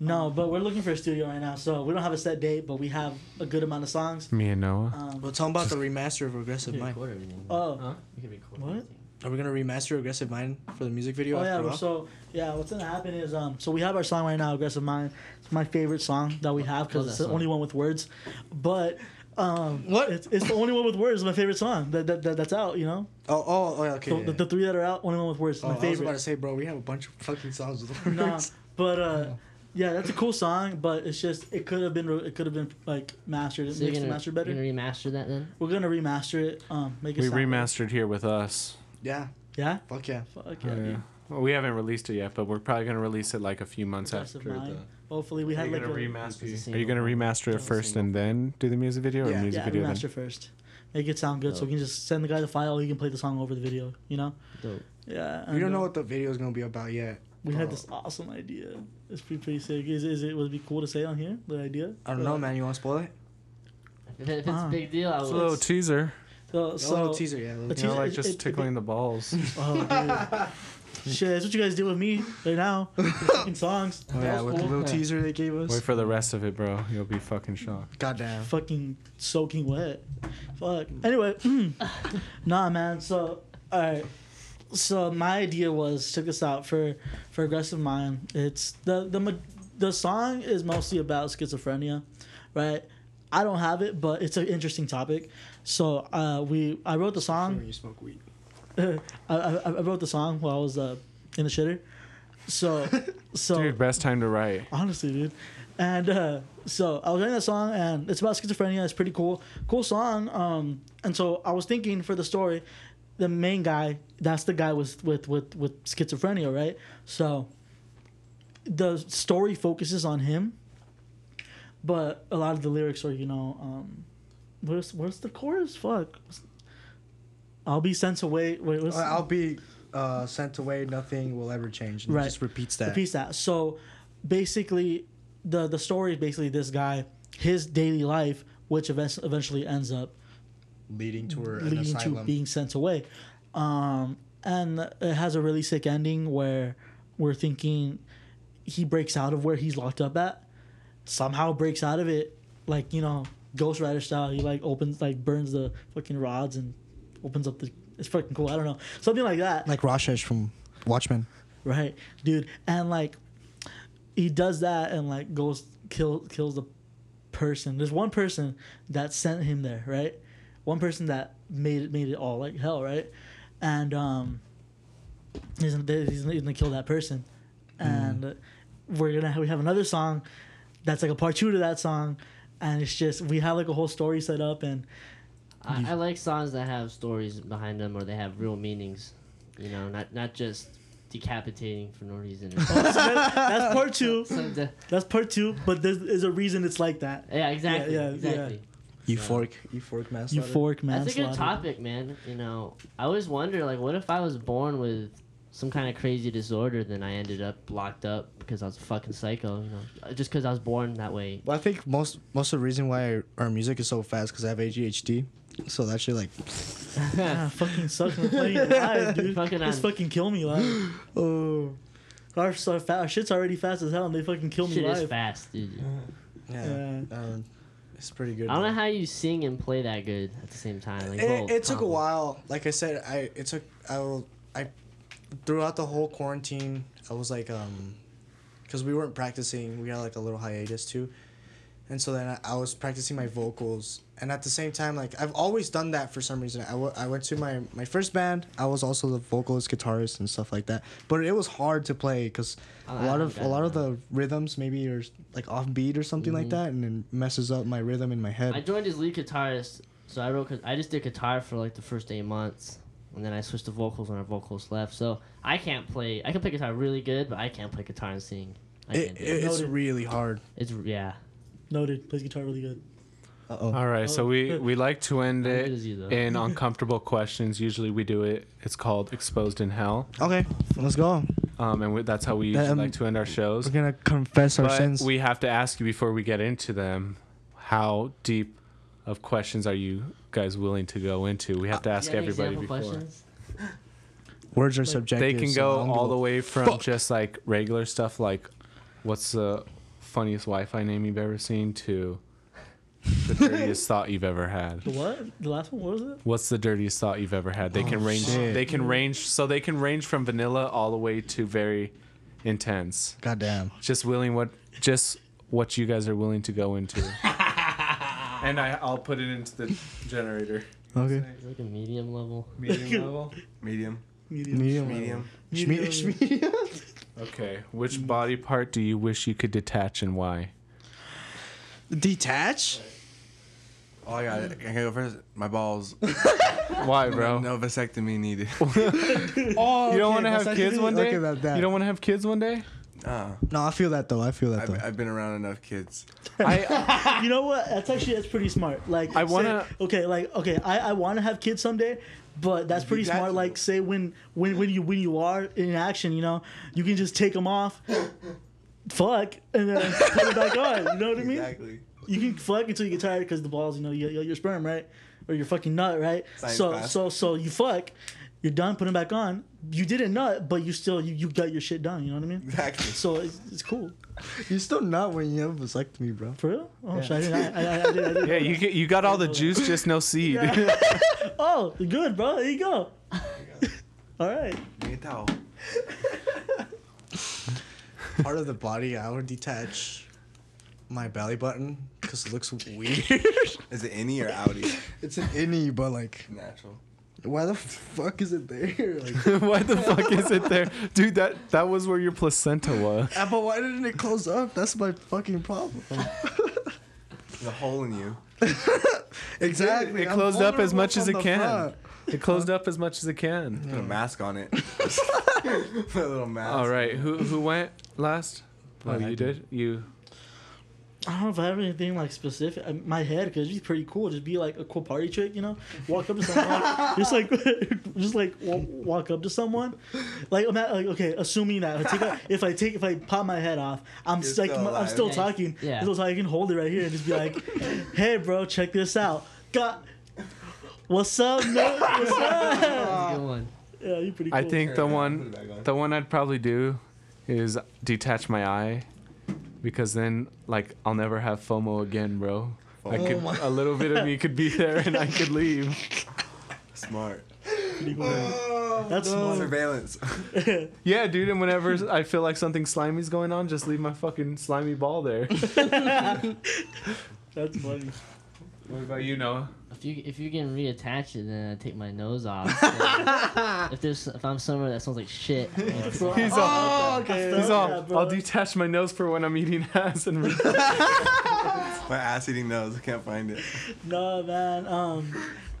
No, but we're looking for a studio right now. So we don't have a set date, but we have a good amount of songs. Me and Noah. Um, Well, tell them about the remaster of Aggressive Mind. record everything. oh, You can record What? everything. Are we gonna remaster Aggressive Mind for the music video? oh yeah. after well, Raw? So yeah, what's gonna happen is um. So we have our song right now, "Aggressive Mind." It's my favorite song that we have because it's the song. only one with words. But um, What? It's, it's the only one with words. It's my favorite song that, that, that that's out. You know, Oh, oh, oh, yeah, okay. so yeah, the, yeah. the three that are out, only one with words. It's Oh, my I was about to say, bro, we have a bunch of fucking songs with words. Nah, but uh, yeah, that's a cool song. But it's just it could have been it could have been like mastered, So you're mixed and gonna, mastered you're better. gonna remaster that then? We're gonna remaster it. Um, make it. We sound better. remastered here with us. Yeah, Yeah. fuck yeah. Fuck Oh, yeah. yeah. Well, we haven't released it yet, but we're probably gonna release it like a few months Aggressive after. Mind. The... Hopefully we Are had you like gonna a remaster? It's a Are you gonna remaster it first and then do the music video, or Yeah. music yeah video? remaster first. Make it sound good, so we can just send the guy the file. He can play the song over the video. You know. Dope. Yeah. We and, don't know uh, what the video is gonna be about yet. We had this awesome idea. It's pretty pretty sick. Is, is it would it be cool to say on here the idea? I don't know, man. You want to spoil it? If, it- if it's Ah. a big deal, I It's a would. little teaser. So, a so little teaser, yeah. a little You know, teaser- like it- just it- it- tickling the balls. Oh, dude. Shit, that's what you guys do with me right now. Fucking songs. Oh, yeah, with the little teaser they gave us. Wait for the rest of it, bro. You'll be fucking shocked. Goddamn. Fucking soaking wet. Fuck. Anyway, nah, man. So, alright. So my idea was check this out for for aggressive mind. It's the the the song is mostly about schizophrenia, right? I don't have it, but it's an interesting topic. So uh, we I wrote the song. you smoke weed. I, I, wrote the song while I was uh, in the shitter. So, so Dude, best time to write. honestly, dude. And uh, so I was writing that song, and it's about schizophrenia. It's pretty cool, cool song. Um, and so I was thinking for the story, the main guy, that's the guy with with with with schizophrenia, right? So the story focuses on him, but a lot of the lyrics are, you know, um, where's where's the chorus? Fuck. I'll be sent away. Wait, what's, Uh, I'll be uh, sent away. Nothing will ever change. And it Right. Just repeats that. repeats that. So basically, the the story is basically this guy, his daily life, which event- eventually ends up leading to her an leading to being sent away. Um, and it has a really sick ending where we're thinking he breaks out of where he's locked up at, somehow breaks out of it, like you know Ghost Rider style. He like opens like burns the fucking rods and opens up the. It's fucking cool. I don't know something like that. like Rorschach from Watchmen. Right, dude, and like he does that and like goes kill kills the person. There's one person that sent him there, right? One person that made it made it all like hell, right? And um, he's gonna, he's gonna kill that person, and we're gonna have, we have another song that's like a part two to that song, and it's just we have like a whole story set up and I, I like songs that have stories behind them or they have real meanings. You know, not not just decapitating for no reason. Or so that, that's part two. something. That's part two, but there's, there's a reason it's like that. Yeah, exactly. yeah, yeah. exactly. Euphoric, euphoric manslaughter. Euphoric manslaughter. That's a good topic, man. You know, I always wonder, like, what if I was born with some kind of crazy disorder, then I ended up locked up because I was a fucking psycho. You know, just because I was born that way. Well, I think most most of the reason why our music is so fast because I have ADHD. So that shit like, Yeah, fucking sucks when playing live, dude. Fucking Just on- fucking kill me live. Oh. Our, so fa- our shit's already fast as hell and they fucking kill me Shit is fast, dude. yeah, um, it's pretty good. I don't know how you sing and play that good at the same time. Like, it, it took a while. Like I said, I it took I will I throughout the whole quarantine. I was like um, because we weren't practicing. We had like a little hiatus too, and so then I, I was practicing my vocals. And at the same time, like I've always done that for some reason. I, w- I went to my my first band. I was also the vocalist, guitarist, and stuff like that. But it was hard to play because a lot of a lot of the rhythms maybe are like off beat or something like Mhm. that, and it messes up my rhythm in my head. I joined as lead guitarist, so I wrote. I just did guitar for like the first eight months, and then I switched to vocals when our vocals left. So I can't play. I can play guitar really good, but I can't play guitar and sing. I it, it, it. it's really hard. It's yeah. Noted. Plays guitar really good. Uh oh. All right, so we we like to end it good though. in uncomfortable questions. Usually we do it. It's called exposed in hell, Okay, let's go. um, and we, that's how we usually Um, like to end our shows. We're gonna confess our But sins. we have to ask you before we get into them, how deep of questions are you guys willing to go into? We have to ask Do everybody before. questions? Words are subjective. They can so go I'm all gonna the way from Fuck. just like regular stuff, like what's the funniest Wi-Fi name you've ever seen, to the dirtiest thought you've ever had. The what? The last one? What was it? What's the dirtiest thought you've ever had? They oh, can Oh, range. shit. They can range. So they can range from vanilla all the way to very intense. Goddamn. Just willing what. Just what you guys are willing to go into. and I, I'll put it into the generator. Okay. Like a medium level. Medium level. Medium. Medium. Medium. Medium. Medium. Medium. Okay. Which body part do you wish you could detach and why? Detach? Oh, I got it. I can I go first? My balls. Why, bro? No vasectomy needed. Oh, You don't want to have kids one day. Okay, about that. You don't want to have kids one day. Uh, No, I feel that though. I feel that I've, though. I've been around enough kids. I you know what? That's actually that's pretty smart. Like I wanna- okay, like okay, I, I want to have kids someday, but that's pretty smart. Like say when when when you when you are in action, you know, you can just take them off, fuck, and then put it back on. You know what I mean? Exactly. You can fuck until you get tired because the balls, you know, you, your sperm, right, or your fucking nut, right? Science so class. so so you fuck, you're done putting back on. You didn't nut, but you still you, you got your shit done. You know what I mean? Exactly. So it's, it's cool. You're still not when you have a vasectomy, bro. For real? Oh, Yeah. shit, I didn't. I, I, I, did, I did. Yeah, you get, you got all the juice, just no seed. Oh, good, bro. There you go. All right. Give me a towel. Part of the body, I would detach my belly button because it looks weird. Is it innie or outie? it's an innie, but like, Natural. Why the fuck is it there? Like, why the fuck is it there, dude? That that was where your placenta was. ah, but why didn't it close up? That's my fucking problem. The hole in you. exactly. It I'm closed up as much as it can. front. It closed up as much as it can. Put a mask on it. Put a little mask. All right, who who went last? Oh, I you did. did. You. I don't know if I have anything like specific. Uh, My head could be pretty cool. Just be like a cool party trick, you know. Walk up to someone, just like, just like walk up to someone, like, ima- like okay, assuming that if I take, a, if I take, if I pop my head off, I'm You're like, still I'm still Yeah. talking. Yeah. So I can hold it right here and just be like, hey, bro, check this out. Got, what's up, no? What's up? That's a good one. Yeah, you pretty cool. I think the one, it back on. the one I'd probably do, is detach my eye, because then like I'll never have FOMO again, bro. I oh could my- a little bit of me could be there and I could leave. Smart. Pretty cool. That's smart. Surveillance. Yeah, dude. And whenever I feel like something slimy's going on, just leave my fucking slimy ball there. That's funny. what about you, Noah? If you if you can reattach it, then I take my nose off. If there's if I'm somewhere that smells like shit, you know, He's I- all- I felt He's all, that, bro. I'll detach my nose for when I'm eating ass and. Re- My ass eating nose. I can't find it. No man, um,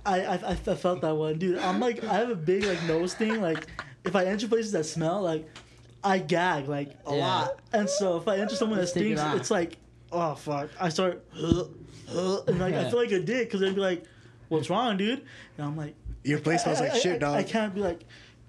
I, I I I felt that one, dude. I'm like I have a big like nose thing. Like if I enter places that smell, like I gag like a Yeah. lot. And so if I enter someone that Let's take it stinks, off. it's like oh fuck. I start and like I feel like a dick because they'd be like, "What's wrong, dude?" And I'm like, Your place smells like I- shit, I, dog. I can't be like,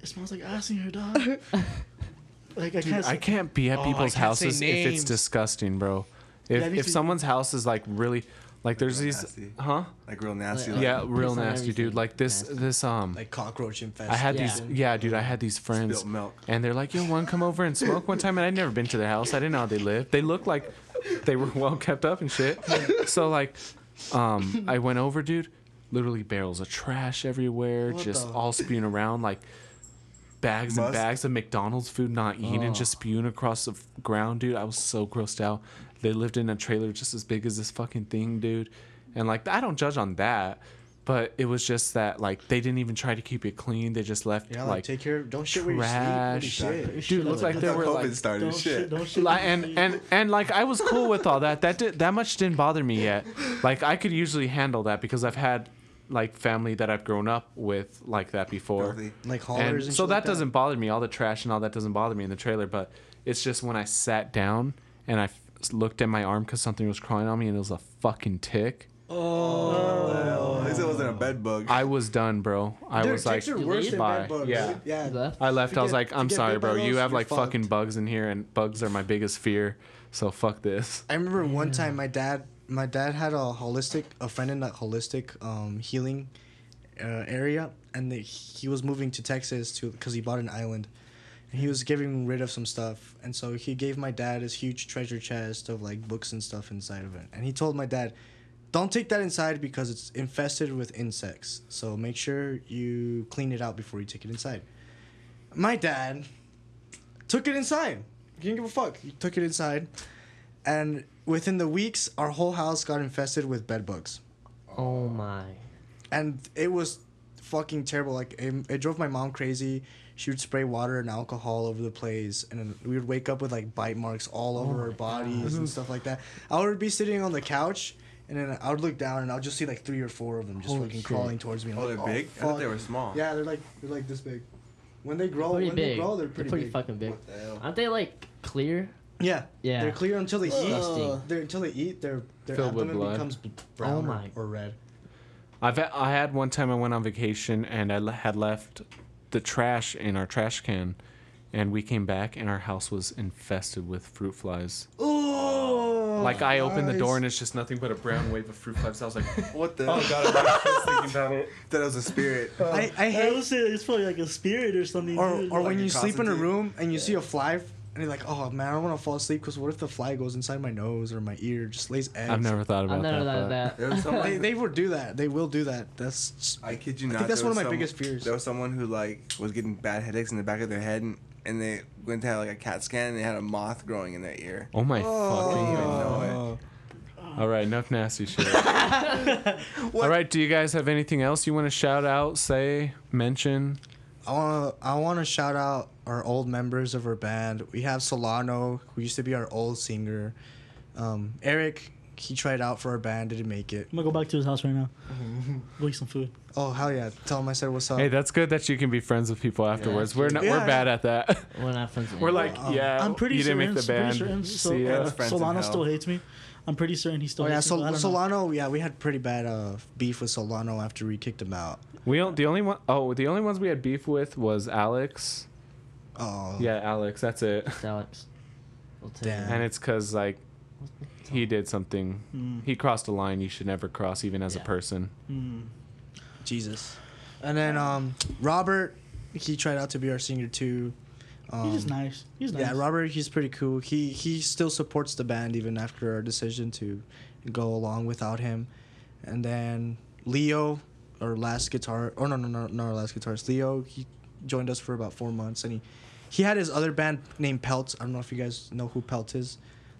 it smells like ass in here, dog. like I Dude, can't. I can't be at Oh, people's can't houses if it's disgusting, bro. If Yeah, if too. someone's house is like really, like there's Real these, nasty. huh? Like real nasty. Like- Like, Yeah, real nasty, dude. Like this, Nasty. this um. like cockroach infested. I had Yeah. these, yeah, dude. I had these friends, Spilt milk. and they're like, "Yo, one come over and smoke one time," and I'd never been to their house. I didn't know how they lived. They looked like they were well kept up and shit. So like, um, I went over, dude. Literally barrels of trash everywhere, What just the- all spewing around like bags and bags of McDonald's food not eaten, Oh. just spewing across the ground, dude. I was so grossed out. They lived in a trailer just as big as this fucking thing, dude. And like, I don't judge on that, but it was just that like they didn't even try to keep it clean. They just left Yeah, like, like take care. Don't shit where you sleep. Trash. shit. Dude, looked like That's they were COVID like started. don't Shit. shit. Don't shit. like, and and and like I was cool with all that. That did, that much didn't bother me yet. Like I could usually handle that because I've had like family that I've grown up with like that before. Filthy. Like haulers And and, so shit that like doesn't bother me. All the trash and all that doesn't bother me in the trailer. But it's just when I sat down and I f- looked at my arm because something was crawling on me and it was a fucking tick. Oh, at least it wasn't a bed bug. I was done, bro. I Dude, was like, are worse than bed bugs. Yeah. dude. yeah. Left? I left. To I was like, I'm sorry, bro. You those, have you're like fucking bugs in here, and bugs are my biggest fear. So fuck this. I remember one time my dad, my dad had a holistic, a friend in that holistic um, healing uh, area, and he was moving to Texas to because he bought an island, and he was getting rid of some stuff, and so he gave my dad his huge treasure chest of like books and stuff inside of it, and he told my dad, "Don't take that inside because it's infested with insects. So make sure you clean it out before you take it inside." My dad took it inside. He didn't give a fuck. He took it inside, and within the weeks, our whole house got infested with bed bugs, Oh my. and it was fucking terrible. Like it, it drove my mom crazy. She would spray water and alcohol over the place, and then we would wake up with like bite marks all oh over our bodies and stuff like that. I would be sitting on the couch. And then I would look down and I'll just see like three or four of them just Holy fucking shit. crawling towards me. I'm oh, like, they're oh, big. I thought they were small. Yeah, they're like they're like this big. When they grow, when big. they grow, they're pretty, big. fucking big. What the hell? Aren't they like clear? Yeah, Yeah. They're clear until they eat. They're until they eat. Their their Filled with abdomen blood. becomes b- brown Oh or- my. or red. I've had, I had one time I went on vacation and I le- had left the trash in our trash can, and we came back and our house was infested with fruit flies. Oh, Like I opened the door and it's just nothing but a brown wave of fruit flies. I was like, What the? oh god, I was thinking about it. That was a spirit. I, I I hate would say it's probably like a spirit or something. or dude. or Like when a you sleep in a Constantine? room and you see a fly and you're like, oh man, I don't want to fall asleep because what if the fly goes inside my nose or my ear, just lays eggs. I've never thought about that. I've never that. thought of that. There was someone. They, they will do that. They will do that. That's I kid you not. I not. think that's there one of was my some- biggest fears. There was someone who like was getting bad headaches in the back of their head, and, and they went to have like a CAT scan, and they had a moth growing in their ear. Oh my oh. fucking even god. know All right, enough nasty shit. All right, do you guys have anything else you want to shout out, say, mention? I want to I want to shout out our old members of our band. We have Solano, who used to be our old singer. Um, Eric, he tried out for our band, didn't make it. I'm gonna go back to his house right now. Go eat some food. Oh hell yeah! Tell him I said what's up. Hey, that's good that you can be friends with people afterwards. we're not, we're bad at that. We're not friends. we're like, Um, yeah, I'm pretty you didn't make the pretty band. certain so, See ya. That's friends in Solano still hates me. I'm pretty certain he still oh yeah, hates me. but Sol- don't know. Solano. Yeah, we had pretty bad uh, beef with Solano after we kicked him out. We don't, the only one oh the only ones we had beef with was Alex. Oh Yeah, Alex. That's it. It's Alex. We'll Damn. And it's because like he did something. Mm, He crossed a line you should never cross, even as a person. mm. Jesus. And then um, Robert, he tried out to be our singer too. Um, He's just nice. He's nice. Yeah, Robert, he's pretty cool. He he still supports the band even after our decision to go along without him. And then Leo, our last guitar, oh no no no no our last guitarist, Leo, he joined us for about four months, and he he had his other band named Pelt. I don't know if you guys know who Pelt is.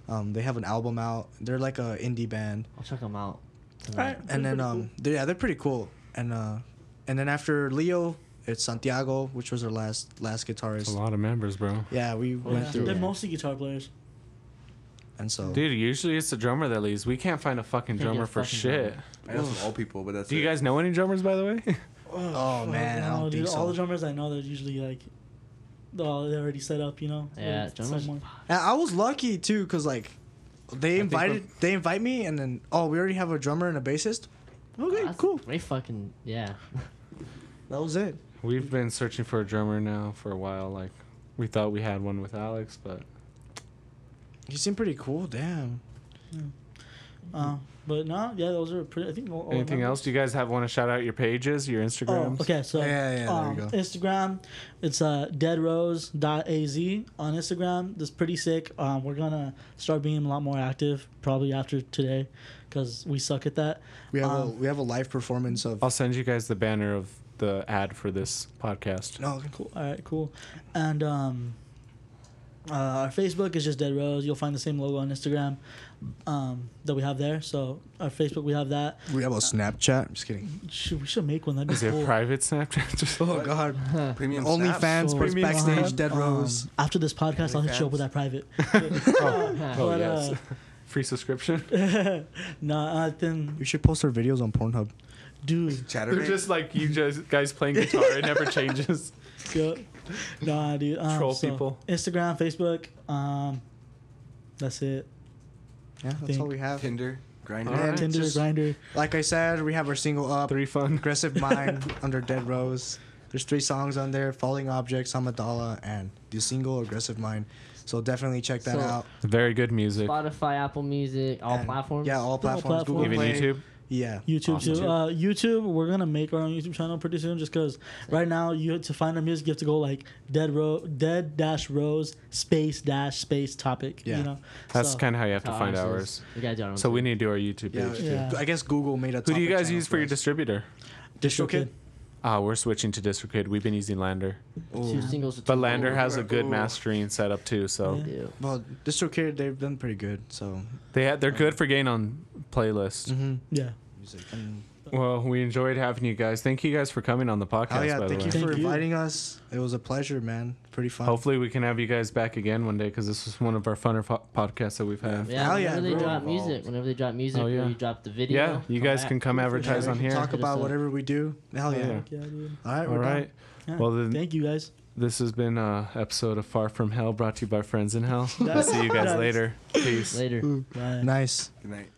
Um, they have an album out. They're like a indie band, I'll check them out. Alright. and then Pretty um, they're, yeah, they're pretty cool. And uh, and then after Leo, it's Santiago, which was our last last It's guitarist. a lot of members, bro. Yeah, we oh, Yeah, went through, They're it. mostly guitar players. and so Dude, usually it's the drummer that leaves. We can't find a fucking Can't a drummer for fucking shit. drummer. I know some old people, but that's. Do you guys know any drummers, by the way? Oh, oh man, I no, don't dude, think all the drummers I know, they're usually like, oh, they're already set up, you know. Yeah, drummers- someone. And I was lucky too, cause like they invited they invite me, and then oh we already have a drummer and a bassist. Okay, That's cool. Great fucking yeah. That was it. We've been searching for a drummer now for a while. Like, we thought we had one with Alex, but He seemed pretty cool. Damn. Uh, but no, yeah, those are pretty. I think. All, all anything else? Do you guys have want to shout out your pages, your Oh, okay. So Yeah, yeah, yeah, there um, go. Instagram, it's uh, deadrose.az on Instagram. That's pretty sick. Um, we're gonna start being a lot more active probably after today, because we suck at that. We have a Um, we have a live performance of. I'll send you guys the banner of the ad for this podcast. No, Cool. All right. Cool. And um, uh, our Facebook is just Dead Rose. You'll find the same logo on Instagram um, that we have there. So our Facebook, we have that. we have a Snapchat. I'm just kidding. Should, we should make one. That'd be Is it cool. private Snapchat? Just- Oh God. Premium Only Snap? fans So, Premium backstage. Snap. Dead Um, Rose. after this podcast, I'll hit you up with that private. oh, oh, But, yes. uh, Free subscription. no, I think, You should post our videos on Pornhub. Dude. They're Chaturbate? just like you just guys playing guitar. It never changes. Go. Nah, dude. Um, Troll so, people. Instagram, Facebook. Um, that's it. Yeah, that's Think- all we have. Tinder, Grindr. All right. Tinder, just- Grindr. Like I said, we have our single up. Three fun. Aggressive Mind under Dead Rose. There's three songs on there: Falling Objects, Amidala, and the single Aggressive Mind. So definitely check that So- out. Very good music. Spotify, Apple Music, all And- platforms. Yeah, all platforms. Google Even Play. YouTube. Yeah. YouTube Awesome. too. Uh, YouTube, we're gonna make our own YouTube channel pretty soon. Just because right now you to find our music, you have to go like dead row, dead dash rows space dash space topic. Yeah. You know, That's So- kind of how you have to find ours ours. is. We gotta do our own So we need to do our YouTube page. Yeah. I guess Google made a. Who do you guys use for your distributor? DistroKid? Ah, we're switching to DistroKid. We've been using LANDR, two singles. but LANDR has a good Ooh. mastering setup too. So Yeah. Ew. Well, DistroKid, they've been pretty good. So. they ha- they're good for getting on playlists. Mm-hmm. Yeah. Music. And, Well, we enjoyed having you guys. Thank you guys for coming on the oh, podcast. oh yeah, by thank the you way. for Thank you. inviting us. It was a pleasure, man. Pretty fun. Hopefully, we can have you guys back again one day because this was one of our funner fo- podcasts that we've had. Yeah, Hell whenever yeah, they bro. drop music, whenever they drop music, Oh, or yeah. you drop the video. Yeah, you guys back. can come Yeah, advertise we on can here. Talk Hit us about up. whatever we do. Hell yeah. Yeah. Yeah, dude. All right, All we're done. right. Yeah. Well, then, Thank you guys. this has been a episode of Far From Hell, brought to you by Friends in Hell. I'll see you guys Nice. later. Peace. Later. Mm. Bye. Nice. Good night.